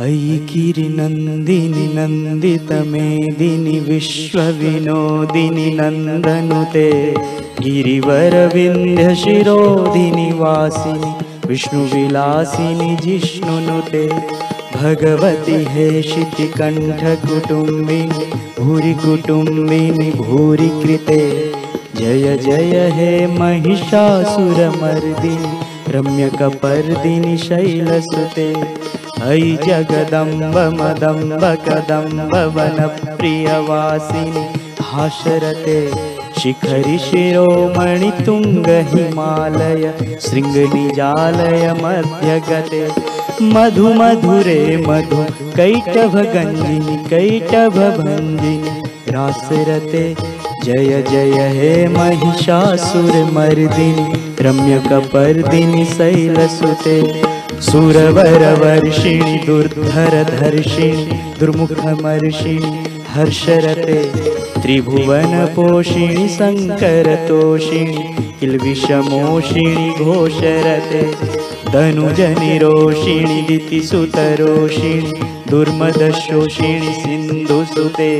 अयि गिरिनन्दिनि नन्दितमेदिनि विश्वविनोदिनि नन्दनुते गिरिवरविन्ध्यशिरोधिनि वासिनि विष्णुविलासिनि जिष्णुनुते भगवति हे शितिकण्ठकुटुम्बिनि भूरि कुटुम्बिनि भूरि कृते जय जय हे महिषासुरमर्दिनि रम्यकपर्दिनि शैलसुते अयि जगदम्ब मदम्ब कदम्ब वनप्रियवासिनि हाशरते शिखरि शिरोमणि तुङ्ग मध्यगते मधु मधुरे मधु कैटभगञ्जिनि कैटभभञ्जिनि रासरते जय जय हे महिषासुरमर्दिनि रम्यकपर्दिनि शैलसुते सुरवरवर्षिणि दुर्धरधर्षिणि दुर्मुखमर्षिणि हर्षरते त्रिभुवनपोषिणि शङ्करतोषिणि किल्विषमोषिणि घोषरते धनुजनिरोषिणि दितिसुतरोषिणि दुर्मदशोषिणि सिन्धुसुते।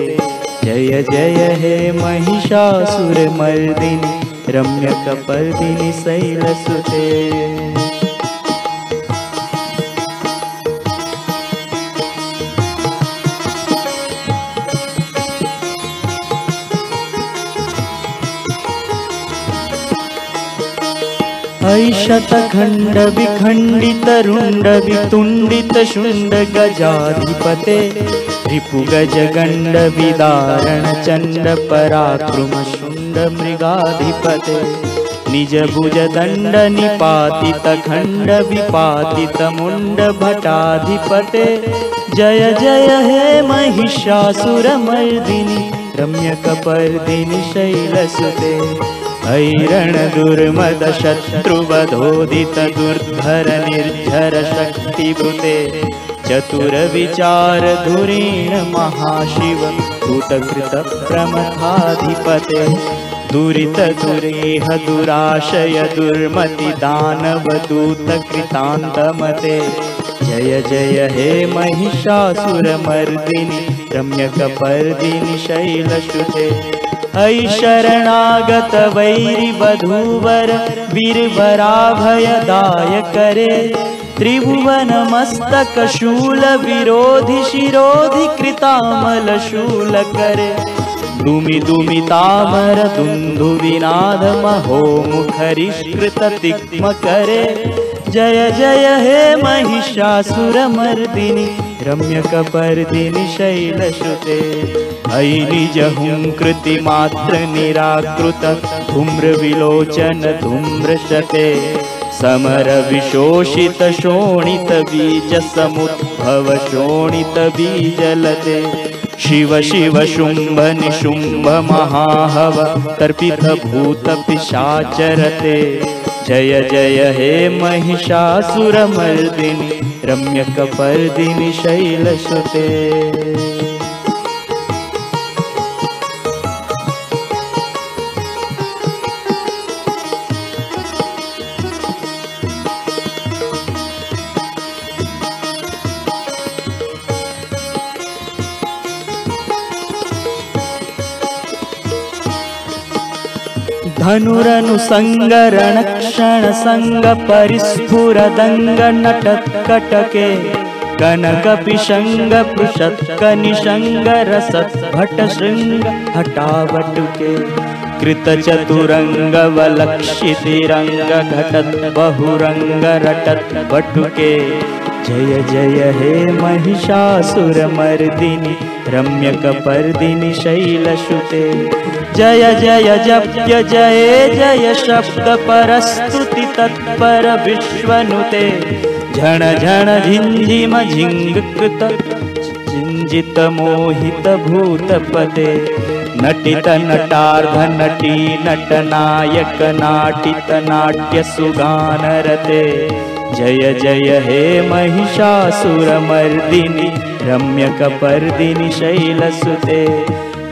जय जय हे महिषासुरमर्दिनि रम्यकपर्दिनि शैलसुते ऐशतखण्ड विखण्डितरुण्ड वितुण्डितशुण्ड गजाधिपते रिपुगजगण्ड विदारण चण्ड पराक्रमशुण्ड मृगाधिपते निजभुजदण्ड निपातितखण्ड विपातितमुण्ड भटाधिपते जय जय हे महिषासुरमर्दिनि रम्यकपर्दिनि शैलसुते ऐरणदुर्मदशत्रुवधोदितदुर्धर निर्झर शक्तिभृते चतुरविचारधुरेण महाशिव भूतकृतप्रमथाधिपते दुरितदुरेह दुराशय दुर्मतिदानवदूतकृतान्तमते जय जय हे महिषासुरमर्दिनि रम्यकपर्दिनि शैलश्रुते ऐ शरणागत वैरिवधूवर वीरवराभयदाय करे त्रिभुवनमस्तकशूलविरोधि शिरोधि कृतामलशूल करे दुमि दुमितामर दुन्दुविनादमहो मुखरिष्कृततिक्म करे जय जय हे महिषासुरमर्दिनि रम्यकपर्दिनि शैलश्रुते अयि निजहुङ्कृतिमात्र निराकृत धूम्रविलोचन धूम्रशते। समरविशोषितशोणितबीजसमुद्भव शोणितबीजलते शिव शिव शुम्भ निशुम्भ महाहव तर्पितभूतपिशाचरते जय जय हे महिषासुरमर्दिनि रम्यकपर्दिनि शैलसुते धनुरनुसङ्गरणक्षणसङ्गपरिस्फुरदङ्गनटत्कटके कनकपिशङ्गपृषत्कनिशङ्गरसद्भटशृङ्ग हटावटुके कृतचतुरङ्गवलक्षितिरङ्गघटत् बहुरङ्गरटत् वटुके जय जय हे महिषासुरमर्दिनि रम्यकपर्दिनि शैलसुते। जय जय जप्य जय जय शब्द परस्तुति तत्पर विश्वनुते झण झण झिञ्झिम झिङ्कृत झिञ्जित मोहित भूतपते नटित नटार्ध नटी नटनायक नाटित नाट्य सुगानरते जय जय हे महिषासुरमर्दिनि रम्यकपर्दिनि शैलसुते।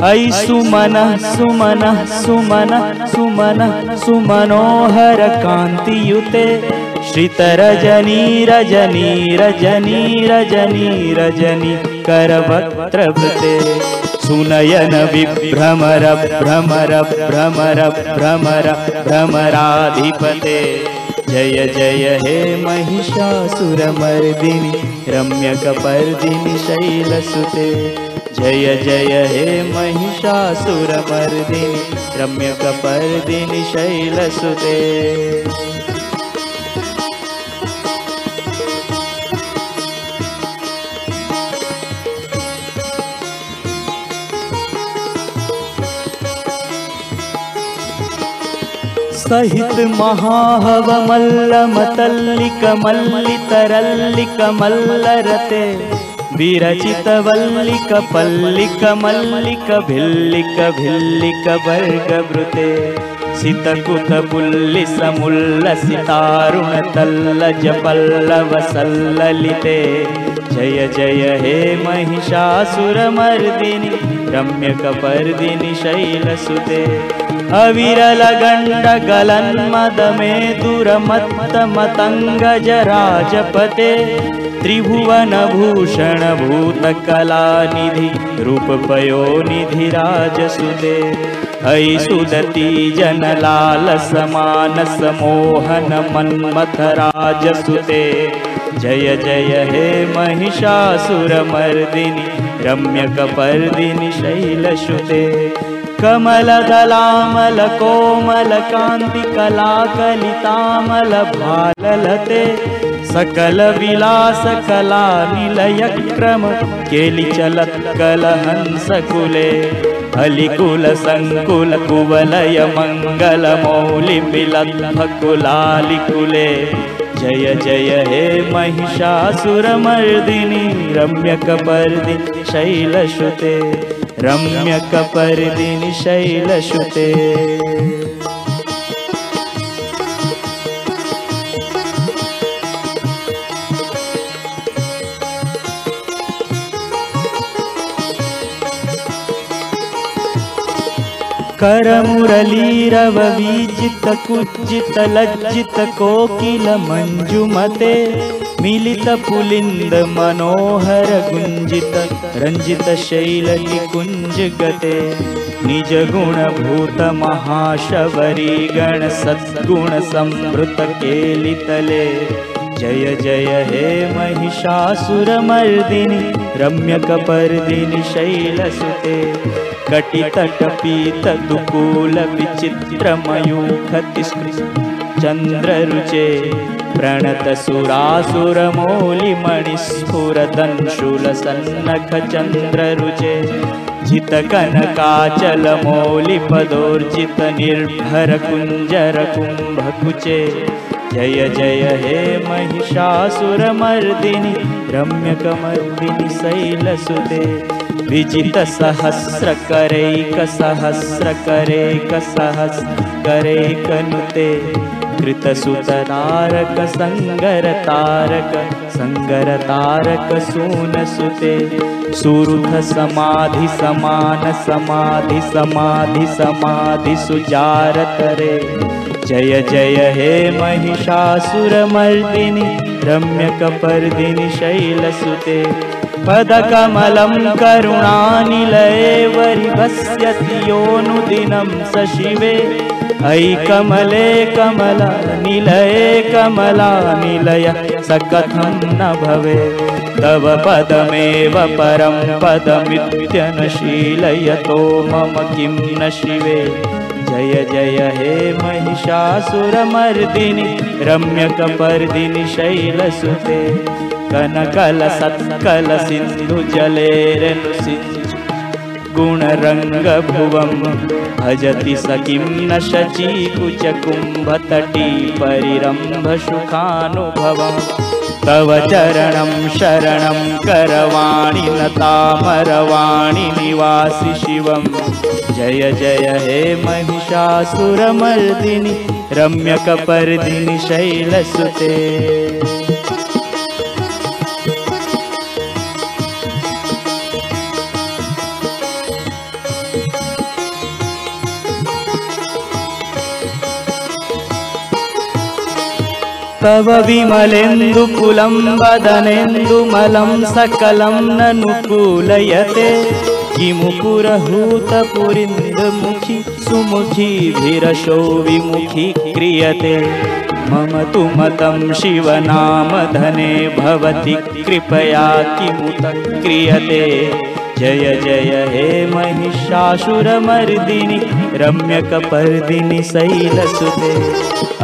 ऐ सुमनः सुमनः सुमनः सुमनः सुमनोहर कान्तियुते रजनी करवक्त्रभृते सुनयन विभ्रमर भ्रमर भ्रमर भ्रमर भ्रमराधिपते। जय जय हे महिषासुरमर्दिनि रम्यकपर्दिनि शैलसुते। जय जय हे महिषासुरमर्दिनि रम्यकपर्दिनि शैलसुते सहित महाहवमल्लमतल्लिकमल्लितरल्लिकमल्लरते विरचितवल्लिकपल्लिकमल्लिकभिल्लिकभिल्लिकवर्गवृते सितकुतपुल्लिसमुल्लसितारुणतल्लजपल्लवसल्ललिते जय जय हे महिषासुरमर्दिनि रम्यकपर्दिनि शैलसुते अविरलगण्डगलन्मदमे दुरमत्तमतङ्गजराजपते त्रिभुवनभूषणभूतकलानिधि रूपपयोनिधिराजसुते। अयि सुदती जनलालसमानसमोहनमन्मथराजसुते। जय जय हे महिषासुरमर्दिनि रम्यकपर्दिनि शैलसुते कमलदलामलकोमलकान्तिकलाकलितामलभाललते सकलविलासकलानिलयक्रम केलिचलत्कलहंसकुले हलिकुलसङ्कुलकुवलय मङ्गलमौलिमिलद्भकुलालिकुले जय जय हे महिषासुरमर्दिनि रम्यकपर्दि शैलश्रुते रम्यकपर्दिनि शैलश्रुते करमुरलीरववीजित कुज्जित लज्जित कोकिल मञ्जुमते मिलित पुलिन्द मनोहर गुञ्जित रञ्जित शैलनिकुञ्जगते निजगुणभूत महाशबरी गण सद्गुण संवृत केलितले जय जय हे महिषासुरमर्दिनि रम्यकपर्दिनि शैलसुते कटितटपीतदुकूलविचित्रमयूखति चन्द्ररुचे प्रणतसुरासुरमौलिमणिस्फुरदंशूलसन्नखचन्द्ररुचे जितकनकाचलमौलिपदोर्जितनिर्भरकुञ्जरकुम्भकुचे जय जय हे महिषासुरमर्दिनि रम्यकमर्दिनि शैलसुते। विजितसहस्रकरैकसहस्रकरैकसहस्रकरैकनुते कृतसुततारक सङ्गरतारक सङ्गरतारक सूनसुते सुरुथ समाधि समान समाधि समाधि समाधि सुजारतरे जय जय हे महिषासुरमर्दिनि रम्यकपर्दिनि शैलसुते। पदकमलं करुणानिलये वरिभस्यति योनुदिनं स शिवे ऐ कमले कमला निलये कमला निलय स कथं न भवे। तव पदमेव परं पदमित्यनशीलयतो मम किं न शिवे। जय जय हे महिषासुरमर्दिनि रम्यकपर्दिनि शैलसुते। कनकलसत्कलसिन्धुजलेरनुसिञ्च गुणरङ्गभुवं भजति स किं न शचीकुचकुम्भतटी परिरम्भसुखानुभवम्। तव चरणं शरणं करवाणि न तामरवाणि निवासि शिवं जय जय हे महिषासुरमर्दिनि रम्यकपर्दिनि शैलसुते तव विमलेन्दुकुलं वदनेन्दुमलं सकलं ननुकूलयते किमुपुरहूतपुरिन्दमुखि सुमुखीभिरशो विमुखी क्रियते। मम तु मतं शिवनामधने भवति कृपया किमुत क्रियते जय जय हे महिषासुरमर्दिनि रम्यकपर्दिनि शैलसुते।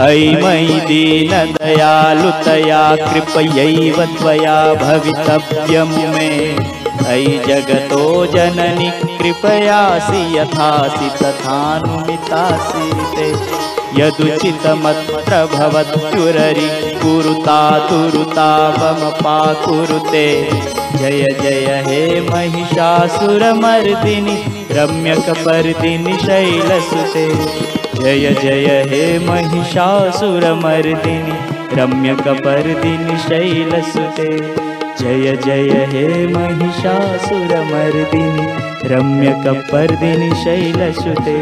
अयि मयि दीनदयालुतया कृपयैव त्वया भवितव्यं मे। अयि जगतो जननि कृपयासि यथासि तथानुमितासि ते यदुचितमत्र भवत्युररि कुरुता तुरुतापमपाकुरुते जय जय हे महिषासुरमर्दिनि रम्यकपर्दिनि शैलसुते। जय जय हे महिषासुरमर्दिनि रम्यकपर्दिनि शैलसुते। जय जय हे महिषासुरमर्दिनि रम्यकपर्दिनि शैलसुते